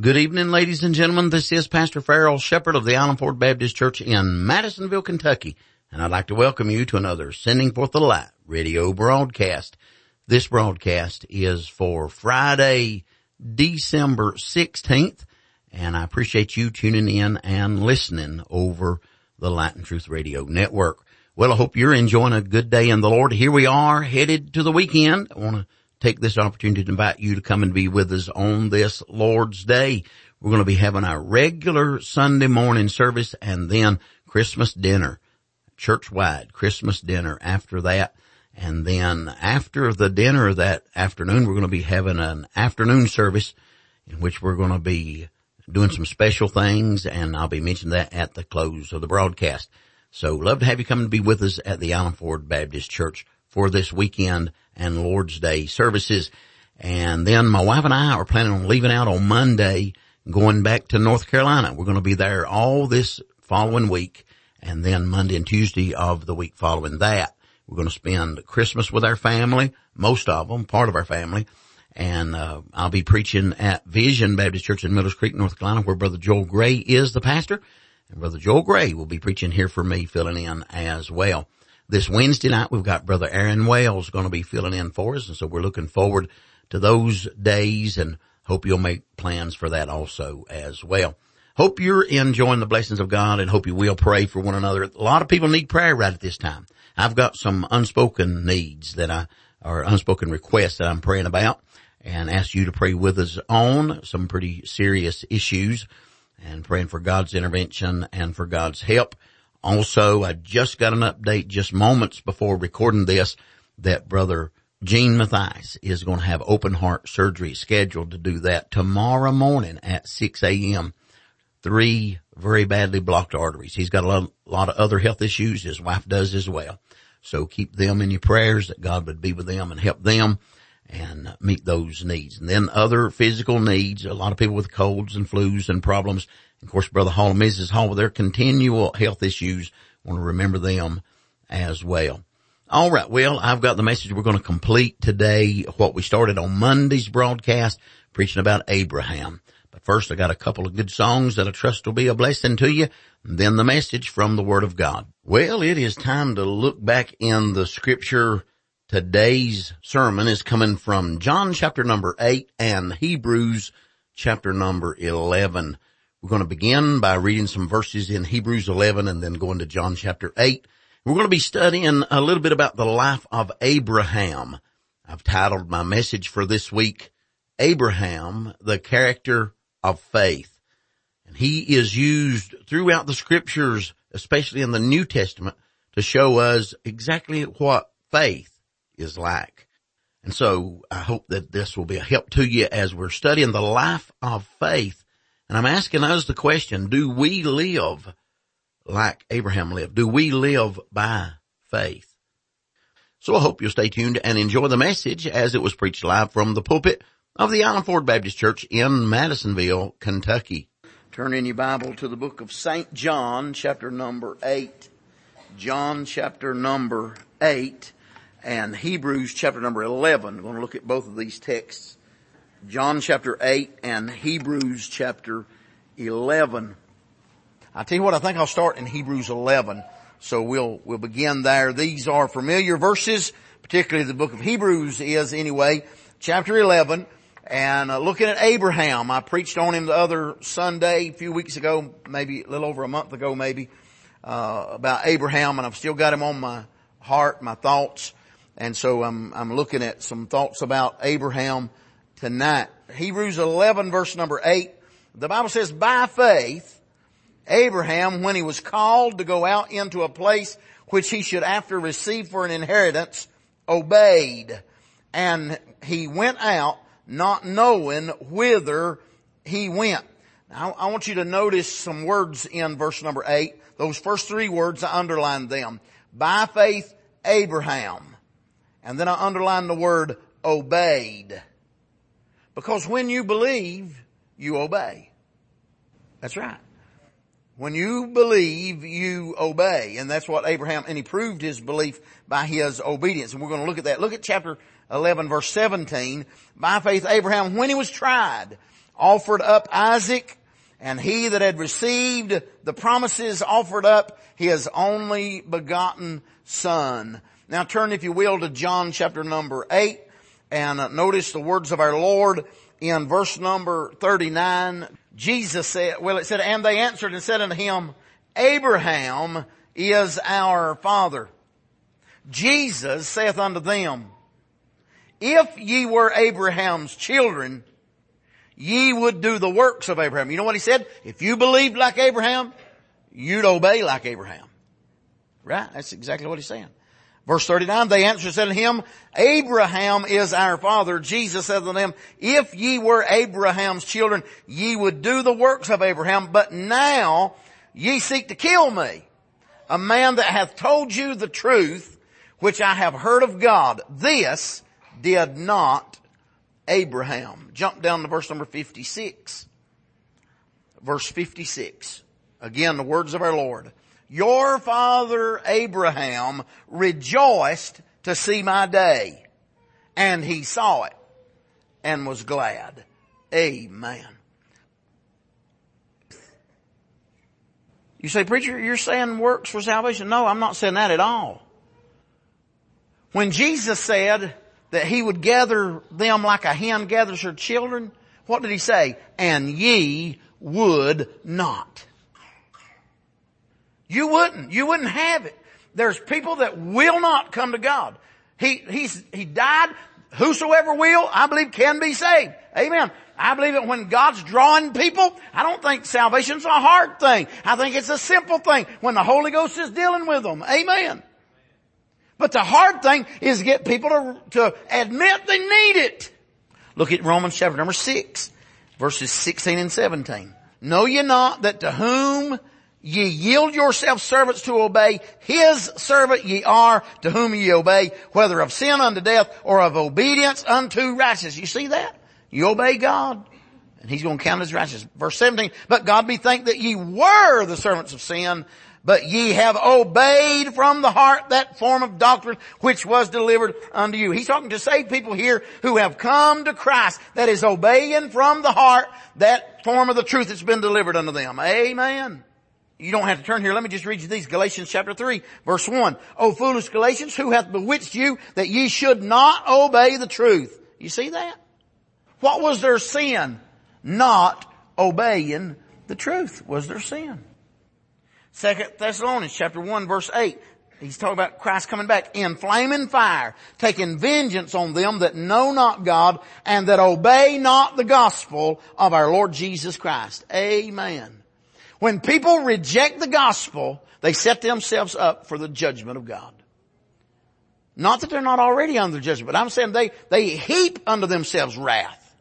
Good evening, ladies and gentlemen. This is Pastor Farrell Shepherd of the Island Ford Baptist Church in Madisonville, Kentucky, and I'd like to welcome you to another Sending Forth the Light radio broadcast. This broadcast is for Friday, December 16th, and I appreciate you tuning in and listening over the Light and Truth Radio Network. Well, I hope you're enjoying a good day in the Lord. Here we are headed to the weekend. I want to take this opportunity to invite you to come and be with us on this Lord's Day. We're going to be having our regular Sunday morning service and then Christmas dinner, church-wide Christmas dinner after that. And then after the dinner that afternoon, we're going to be having an afternoon service in which we're going to be doing some special things and I'll be mentioning that at the close of the broadcast. So love to have you come and be with us at the Island Ford Baptist Church for this weekend and Lord's Day services. And then my wife and I are planning on leaving out on Monday, going back to North Carolina. We're going to be there all this following week and then Monday and Tuesday of the week following that. We're going to spend Christmas with our family, most of them, part of our family. And, uh, I'll be preaching at Vision Baptist Church in Millers Creek, North Carolina, where Brother Joel Gray is the pastor. And Brother Joel Gray will be preaching here for me, filling in as well. This Wednesday night, we've got Brother Aaron Wales going to be filling in for us. And so we're looking forward to those days and hope you'll make plans for that also as well. Hope you're enjoying the blessings of God and hope you will pray for one another. A lot of people need prayer right at this time. I've got some unspoken needs that I, or unspoken requests that I'm praying about and ask you to pray with us on some pretty serious issues and praying for God's intervention and for God's help. Also, I just got an update just moments before recording this that brother Gene Mathias is going to have open heart surgery scheduled to do that tomorrow morning at 6 a.m. Three very badly blocked arteries. He's got a lot, of other health issues. His wife does as well. So keep them in your prayers that God would be with them and help them and meet those needs. And then other physical needs, a lot of people with colds and flus and problems of course, Brother Hall and Mrs. Hall with their continual health issues. want to remember them as well. All right. Well, I've got the message we're going to complete today. What we started on Monday's broadcast, preaching about Abraham. But first, I got a couple of good songs that I trust will be a blessing to you. And then the message from the Word of God. Well, it is time to look back in the scripture. Today's sermon is coming from John chapter number eight and Hebrews chapter number 11. We're going to begin by reading some verses in Hebrews 11 and then going to John chapter 8. We're going to be studying a little bit about the life of Abraham. I've titled my message for this week, Abraham, the character of faith. And he is used throughout the scriptures, especially in the New Testament, to show us exactly what faith is like. And so I hope that this will be a help to you as we're studying the life of faith and I'm asking us the question, do we live like Abraham lived? Do we live by faith? So I hope you'll stay tuned and enjoy the message as it was preached live from the pulpit of the Island Ford Baptist Church in Madisonville, Kentucky. Turn in your Bible to the book of St. John, chapter number 8. John chapter number 8 and Hebrews chapter number 11. We're going to look at both of these texts John chapter 8 and Hebrews chapter 11. I tell you what, I think I'll start in Hebrews 11. So we'll, we'll begin there. These are familiar verses, particularly the book of Hebrews is anyway, chapter 11. And uh, looking at Abraham, I preached on him the other Sunday, a few weeks ago, maybe a little over a month ago maybe, uh, about Abraham and I've still got him on my heart, my thoughts. And so I'm, I'm looking at some thoughts about Abraham tonight. Hebrews 11 verse number 8. The Bible says, by faith, Abraham, when he was called to go out into a place which he should after receive for an inheritance, obeyed. And he went out not knowing whither he went. Now, I want you to notice some words in verse number 8. Those first three words, I underlined them. By faith, Abraham. And then I underlined the word obeyed. Because when you believe, you obey. That's right. When you believe, you obey. And that's what Abraham, and he proved his belief by his obedience. And we're going to look at that. Look at chapter 11 verse 17. By faith Abraham, when he was tried, offered up Isaac and he that had received the promises offered up his only begotten son. Now turn if you will to John chapter number 8 and uh, notice the words of our Lord in verse number 39. Jesus said, well it said, and they answered and said unto him, Abraham is our father. Jesus saith unto them, if ye were Abraham's children, ye would do the works of Abraham. You know what he said? If you believed like Abraham, you'd obey like Abraham. Right? That's exactly what he's saying. Verse 39, they answered and said to him, Abraham is our father. Jesus said to them, if ye were Abraham's children, ye would do the works of Abraham, but now ye seek to kill me, a man that hath told you the truth, which I have heard of God. This did not Abraham. Jump down to verse number 56. Verse 56. Again, the words of our Lord. Your father Abraham rejoiced to see my day and he saw it and was glad. Amen. You say, preacher, you're saying works for salvation? No, I'm not saying that at all. When Jesus said, that he would gather them like a hen gathers her children. What did he say? And ye would not. You wouldn't. You wouldn't have it. There's people that will not come to God. He, he's, he died. Whosoever will, I believe can be saved. Amen. I believe that when God's drawing people, I don't think salvation's a hard thing. I think it's a simple thing when the Holy Ghost is dealing with them. Amen. But the hard thing is get people to, to admit they need it. Look at Romans chapter number 6, verses 16 and 17. Know ye not that to whom ye yield yourselves servants to obey, his servant ye are to whom ye obey, whether of sin unto death or of obedience unto righteousness. You see that? You obey God. And he's going to count as righteous. Verse 17, but God be thanked that ye were the servants of sin, but ye have obeyed from the heart that form of doctrine which was delivered unto you. He's talking to saved people here who have come to Christ that is obeying from the heart that form of the truth that's been delivered unto them. Amen. You don't have to turn here. Let me just read you these. Galatians chapter 3 verse 1. O foolish Galatians, who hath bewitched you that ye should not obey the truth? You see that? What was their sin? Not obeying the truth was their sin. Second Thessalonians chapter 1 verse 8. He's talking about Christ coming back in flaming fire, taking vengeance on them that know not God and that obey not the gospel of our Lord Jesus Christ. Amen. When people reject the gospel, they set themselves up for the judgment of God. Not that they're not already under judgment, but I'm saying they, they heap unto themselves wrath.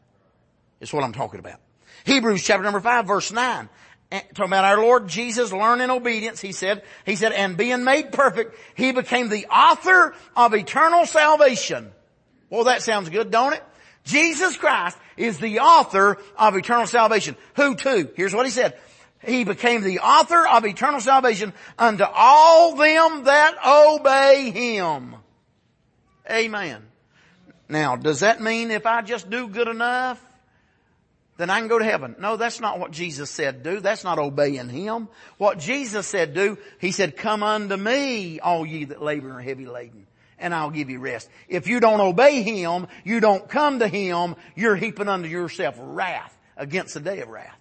Is what I'm talking about. Hebrews chapter number 5 verse 9 talking about our Lord Jesus learning obedience, he said, he said, and being made perfect, he became the author of eternal salvation. Well, that sounds good, don't it? Jesus Christ is the author of eternal salvation. Who too? Here's what he said. He became the author of eternal salvation unto all them that obey him. Amen. Now, does that mean if I just do good enough, then I can go to heaven. No, that's not what Jesus said do. That's not obeying Him. What Jesus said do, He said, come unto me, all ye that labor and are heavy laden, and I'll give you rest. If you don't obey Him, you don't come to Him, you're heaping unto yourself wrath against the day of wrath.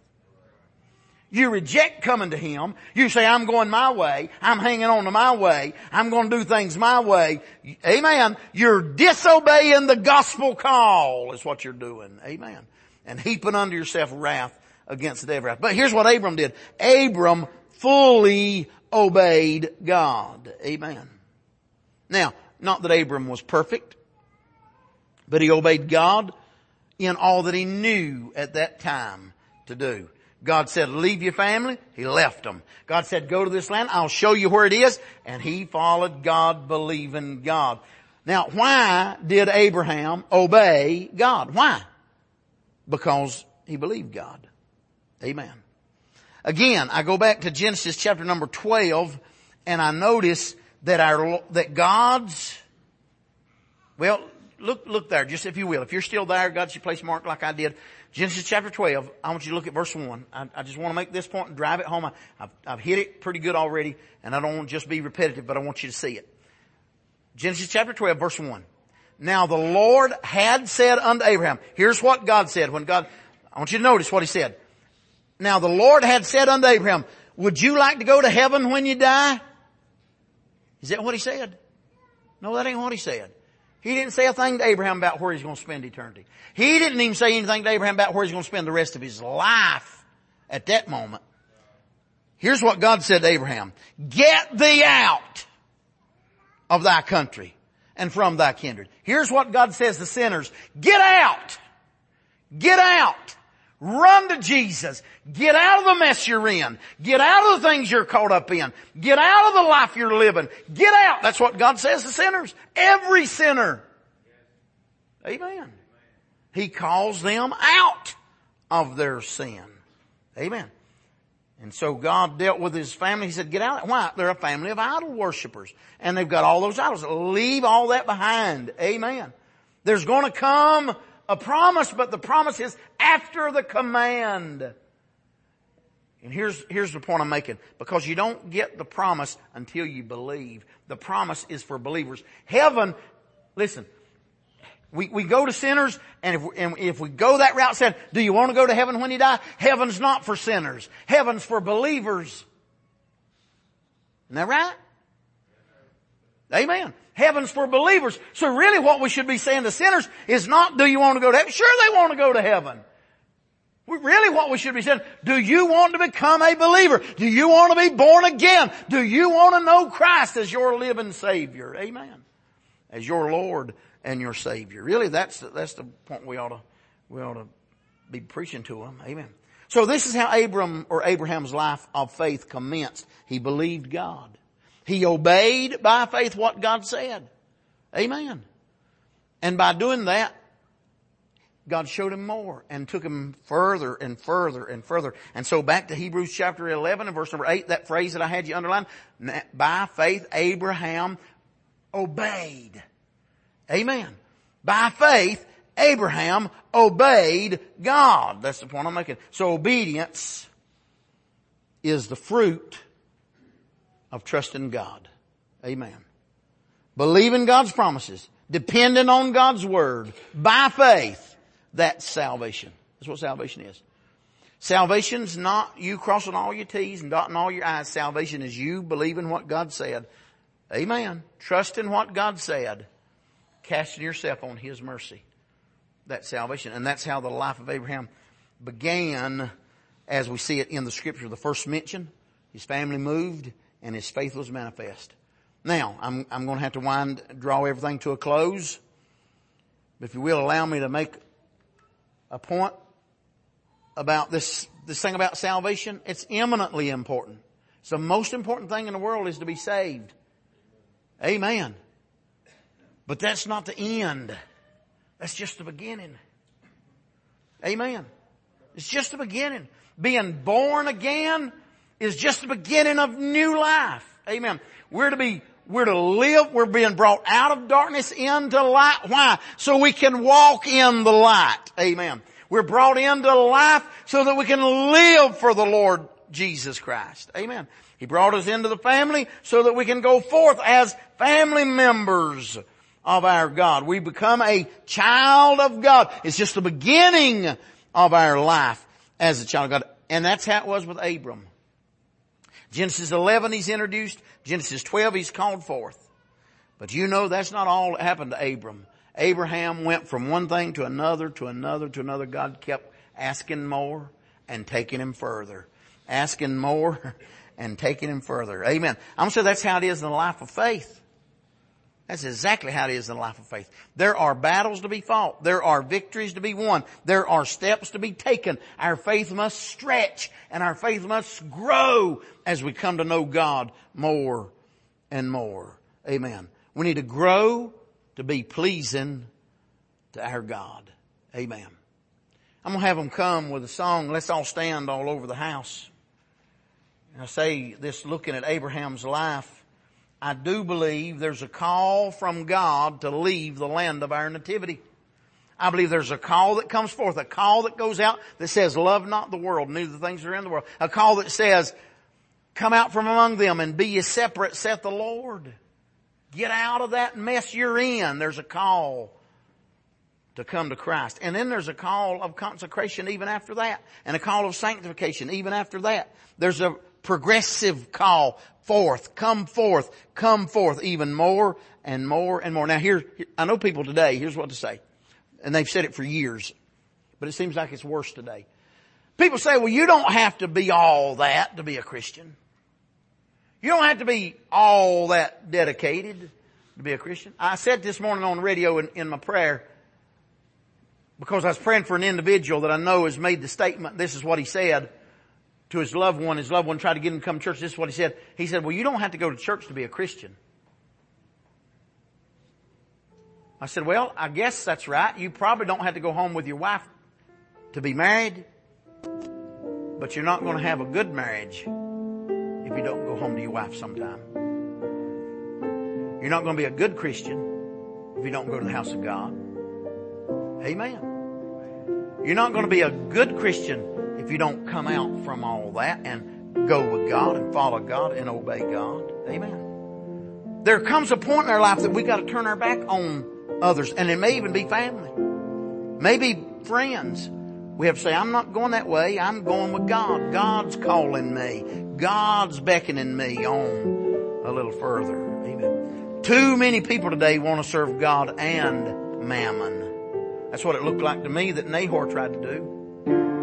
You reject coming to Him. You say, I'm going my way. I'm hanging on to my way. I'm going to do things my way. Amen. You're disobeying the gospel call is what you're doing. Amen and heaping unto yourself wrath against the wrath. But here's what Abram did. Abram fully obeyed God. Amen. Now, not that Abram was perfect, but he obeyed God in all that he knew at that time to do. God said, leave your family. He left them. God said, go to this land. I'll show you where it is. And he followed God, believing God. Now, why did Abraham obey God? Why? because he believed God. Amen. Again, I go back to Genesis chapter number 12 and I notice that our, that God's, well, look, look there, just if you will. If you're still there, got your place marked like I did. Genesis chapter 12, I want you to look at verse 1. I, I just want to make this point and drive it home. I, have I've hit it pretty good already, and I don't want to just be repetitive, but I want you to see it. Genesis chapter 12, verse 1. Now the Lord had said unto Abraham, here's what God said when God, I want you to notice what he said. Now the Lord had said unto Abraham, would you like to go to heaven when you die? Is that what he said? No, that ain't what he said. He didn't say a thing to Abraham about where he's going to spend eternity. He didn't even say anything to Abraham about where he's going to spend the rest of his life at that moment. Here's what God said to Abraham. Get thee out of thy country and from thy kindred. Here's what God says to sinners. Get out. Get out. Run to Jesus. Get out of the mess you're in. Get out of the things you're caught up in. Get out of the life you're living. Get out. That's what God says to sinners. Every sinner. Amen. He calls them out of their sin. Amen. And so God dealt with his family. He said, get out. Why? They're a family of idol worshippers. And they've got all those idols. Leave all that behind. Amen. There's going to come a promise, but the promise is after the command. And here's, here's the point I'm making. Because you don't get the promise until you believe. The promise is for believers. Heaven, listen, we, we go to sinners and if, and if we go that route said, do you want to go to heaven when you die? Heaven's not for sinners. Heaven's for believers. Isn't that right? Amen. Heaven's for believers. So really what we should be saying to sinners is not, do you want to go to heaven? Sure they want to go to heaven. We, Really what we should be saying, do you want to become a believer? Do you want to be born again? Do you want to know Christ as your living Savior? Amen. As your Lord and your Savior. Really that's, that's the point we ought to, we ought to be preaching to them. Amen. So this is how Abram or Abraham's life of faith commenced. He believed God. He obeyed by faith what God said. Amen. And by doing that, God showed him more and took him further and further and further. And so back to Hebrews chapter 11 and verse number 8, that phrase that I had you underline, by faith Abraham obeyed. Amen. By faith, Abraham obeyed God. That's the point I'm making. So obedience is the fruit of trusting God. Amen. Believing God's promises, depending on God's word, by faith, that's salvation. That's what salvation is. Salvation's not you crossing all your T's and dotting all your I's. Salvation is you believing what God said. Amen. Trusting what God said. Casting yourself on His mercy. That's salvation. And that's how the life of Abraham began as we see it in the scripture. The first mention, his family moved and his faith was manifest. Now, I'm, I'm going to have to wind, draw everything to a close. But if you will allow me to make a point about this, this thing about salvation, it's eminently important. It's the most important thing in the world is to be saved. Amen. But that's not the end. That's just the beginning. Amen. It's just the beginning. Being born again is just the beginning of new life. Amen. We're to be, we're to live, we're being brought out of darkness into light. Why? So we can walk in the light. Amen. We're brought into life so that we can live for the Lord Jesus Christ. Amen. He brought us into the family so that we can go forth as family members of our God. We become a child of God. It's just the beginning of our life as a child of God. And that's how it was with Abram. Genesis 11 he's introduced. Genesis 12 he's called forth. But you know that's not all that happened to Abram. Abraham went from one thing to another, to another, to another. God kept asking more and taking him further. Asking more and taking him further. Amen. I'm sure that's how it is in the life of faith. That's exactly how it is in the life of faith. There are battles to be fought. There are victories to be won. There are steps to be taken. Our faith must stretch and our faith must grow as we come to know God more and more. Amen. We need to grow to be pleasing to our God. Amen. I'm going to have them come with a song. Let's all stand all over the house. And I say this looking at Abraham's life I do believe there's a call from God to leave the land of our nativity. I believe there's a call that comes forth, a call that goes out that says, love not the world, neither the things that are in the world. A call that says, come out from among them and be ye separate, saith the Lord. Get out of that mess you're in. There's a call to come to Christ. And then there's a call of consecration even after that. And a call of sanctification even after that. There's a progressive call forth, come forth, come forth even more and more and more. Now here, I know people today, here's what to say. And they've said it for years, but it seems like it's worse today. People say, well, you don't have to be all that to be a Christian. You don't have to be all that dedicated to be a Christian. I said this morning on the radio in, in my prayer, because I was praying for an individual that I know has made the statement, this is what he said to his loved one. His loved one tried to get him to come to church. This is what he said. He said, well, you don't have to go to church to be a Christian. I said, well, I guess that's right. You probably don't have to go home with your wife to be married, but you're not going to have a good marriage if you don't go home to your wife sometime. You're not going to be a good Christian if you don't go to the house of God. Amen. You're not going to be a good Christian if you don't come out from all that and go with God and follow God and obey God. Amen. There comes a point in our life that we got to turn our back on others and it may even be family. Maybe friends. We have to say, I'm not going that way. I'm going with God. God's calling me. God's beckoning me on a little further. Amen. Too many people today want to serve God and mammon. That's what it looked like to me that Nahor tried to do.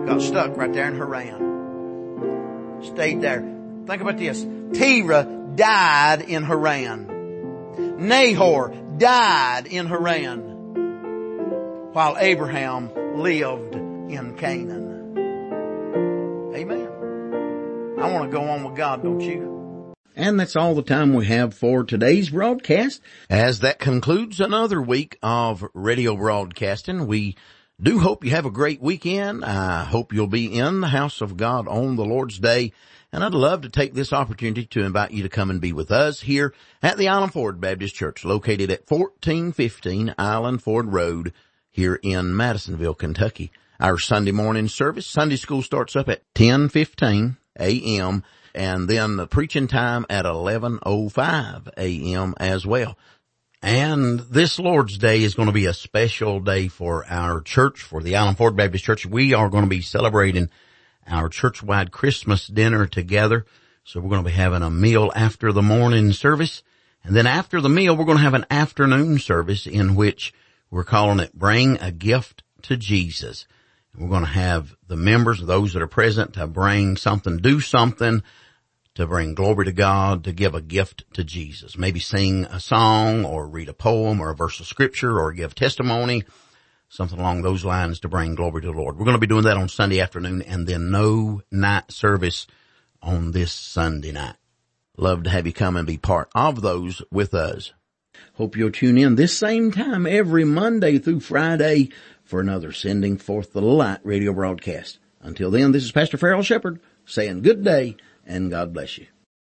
Got stuck right there in Haran. Stayed there. Think about this. Terah died in Haran. Nahor died in Haran. While Abraham lived in Canaan. Amen. I want to go on with God, don't you? And that's all the time we have for today's broadcast. As that concludes another week of radio broadcasting, we do hope you have a great weekend. I hope you'll be in the house of God on the Lord's day. And I'd love to take this opportunity to invite you to come and be with us here at the Island Ford Baptist Church located at 1415 Island Ford Road here in Madisonville, Kentucky. Our Sunday morning service, Sunday school starts up at 1015 a.m and then the preaching time at 11.05 a.m. as well. And this Lord's Day is going to be a special day for our church, for the Island Ford Baptist Church. We are going to be celebrating our church-wide Christmas dinner together. So we're going to be having a meal after the morning service. And then after the meal, we're going to have an afternoon service in which we're calling it Bring a Gift to Jesus. We're going to have the members, those that are present to bring something, do something to bring glory to God, to give a gift to Jesus. Maybe sing a song or read a poem or a verse of scripture or give testimony, something along those lines to bring glory to the Lord. We're going to be doing that on Sunday afternoon and then no night service on this Sunday night. Love to have you come and be part of those with us. Hope you'll tune in this same time every Monday through Friday for another Sending Forth the Light radio broadcast. Until then, this is Pastor Farrell Shepherd saying good day and God bless you.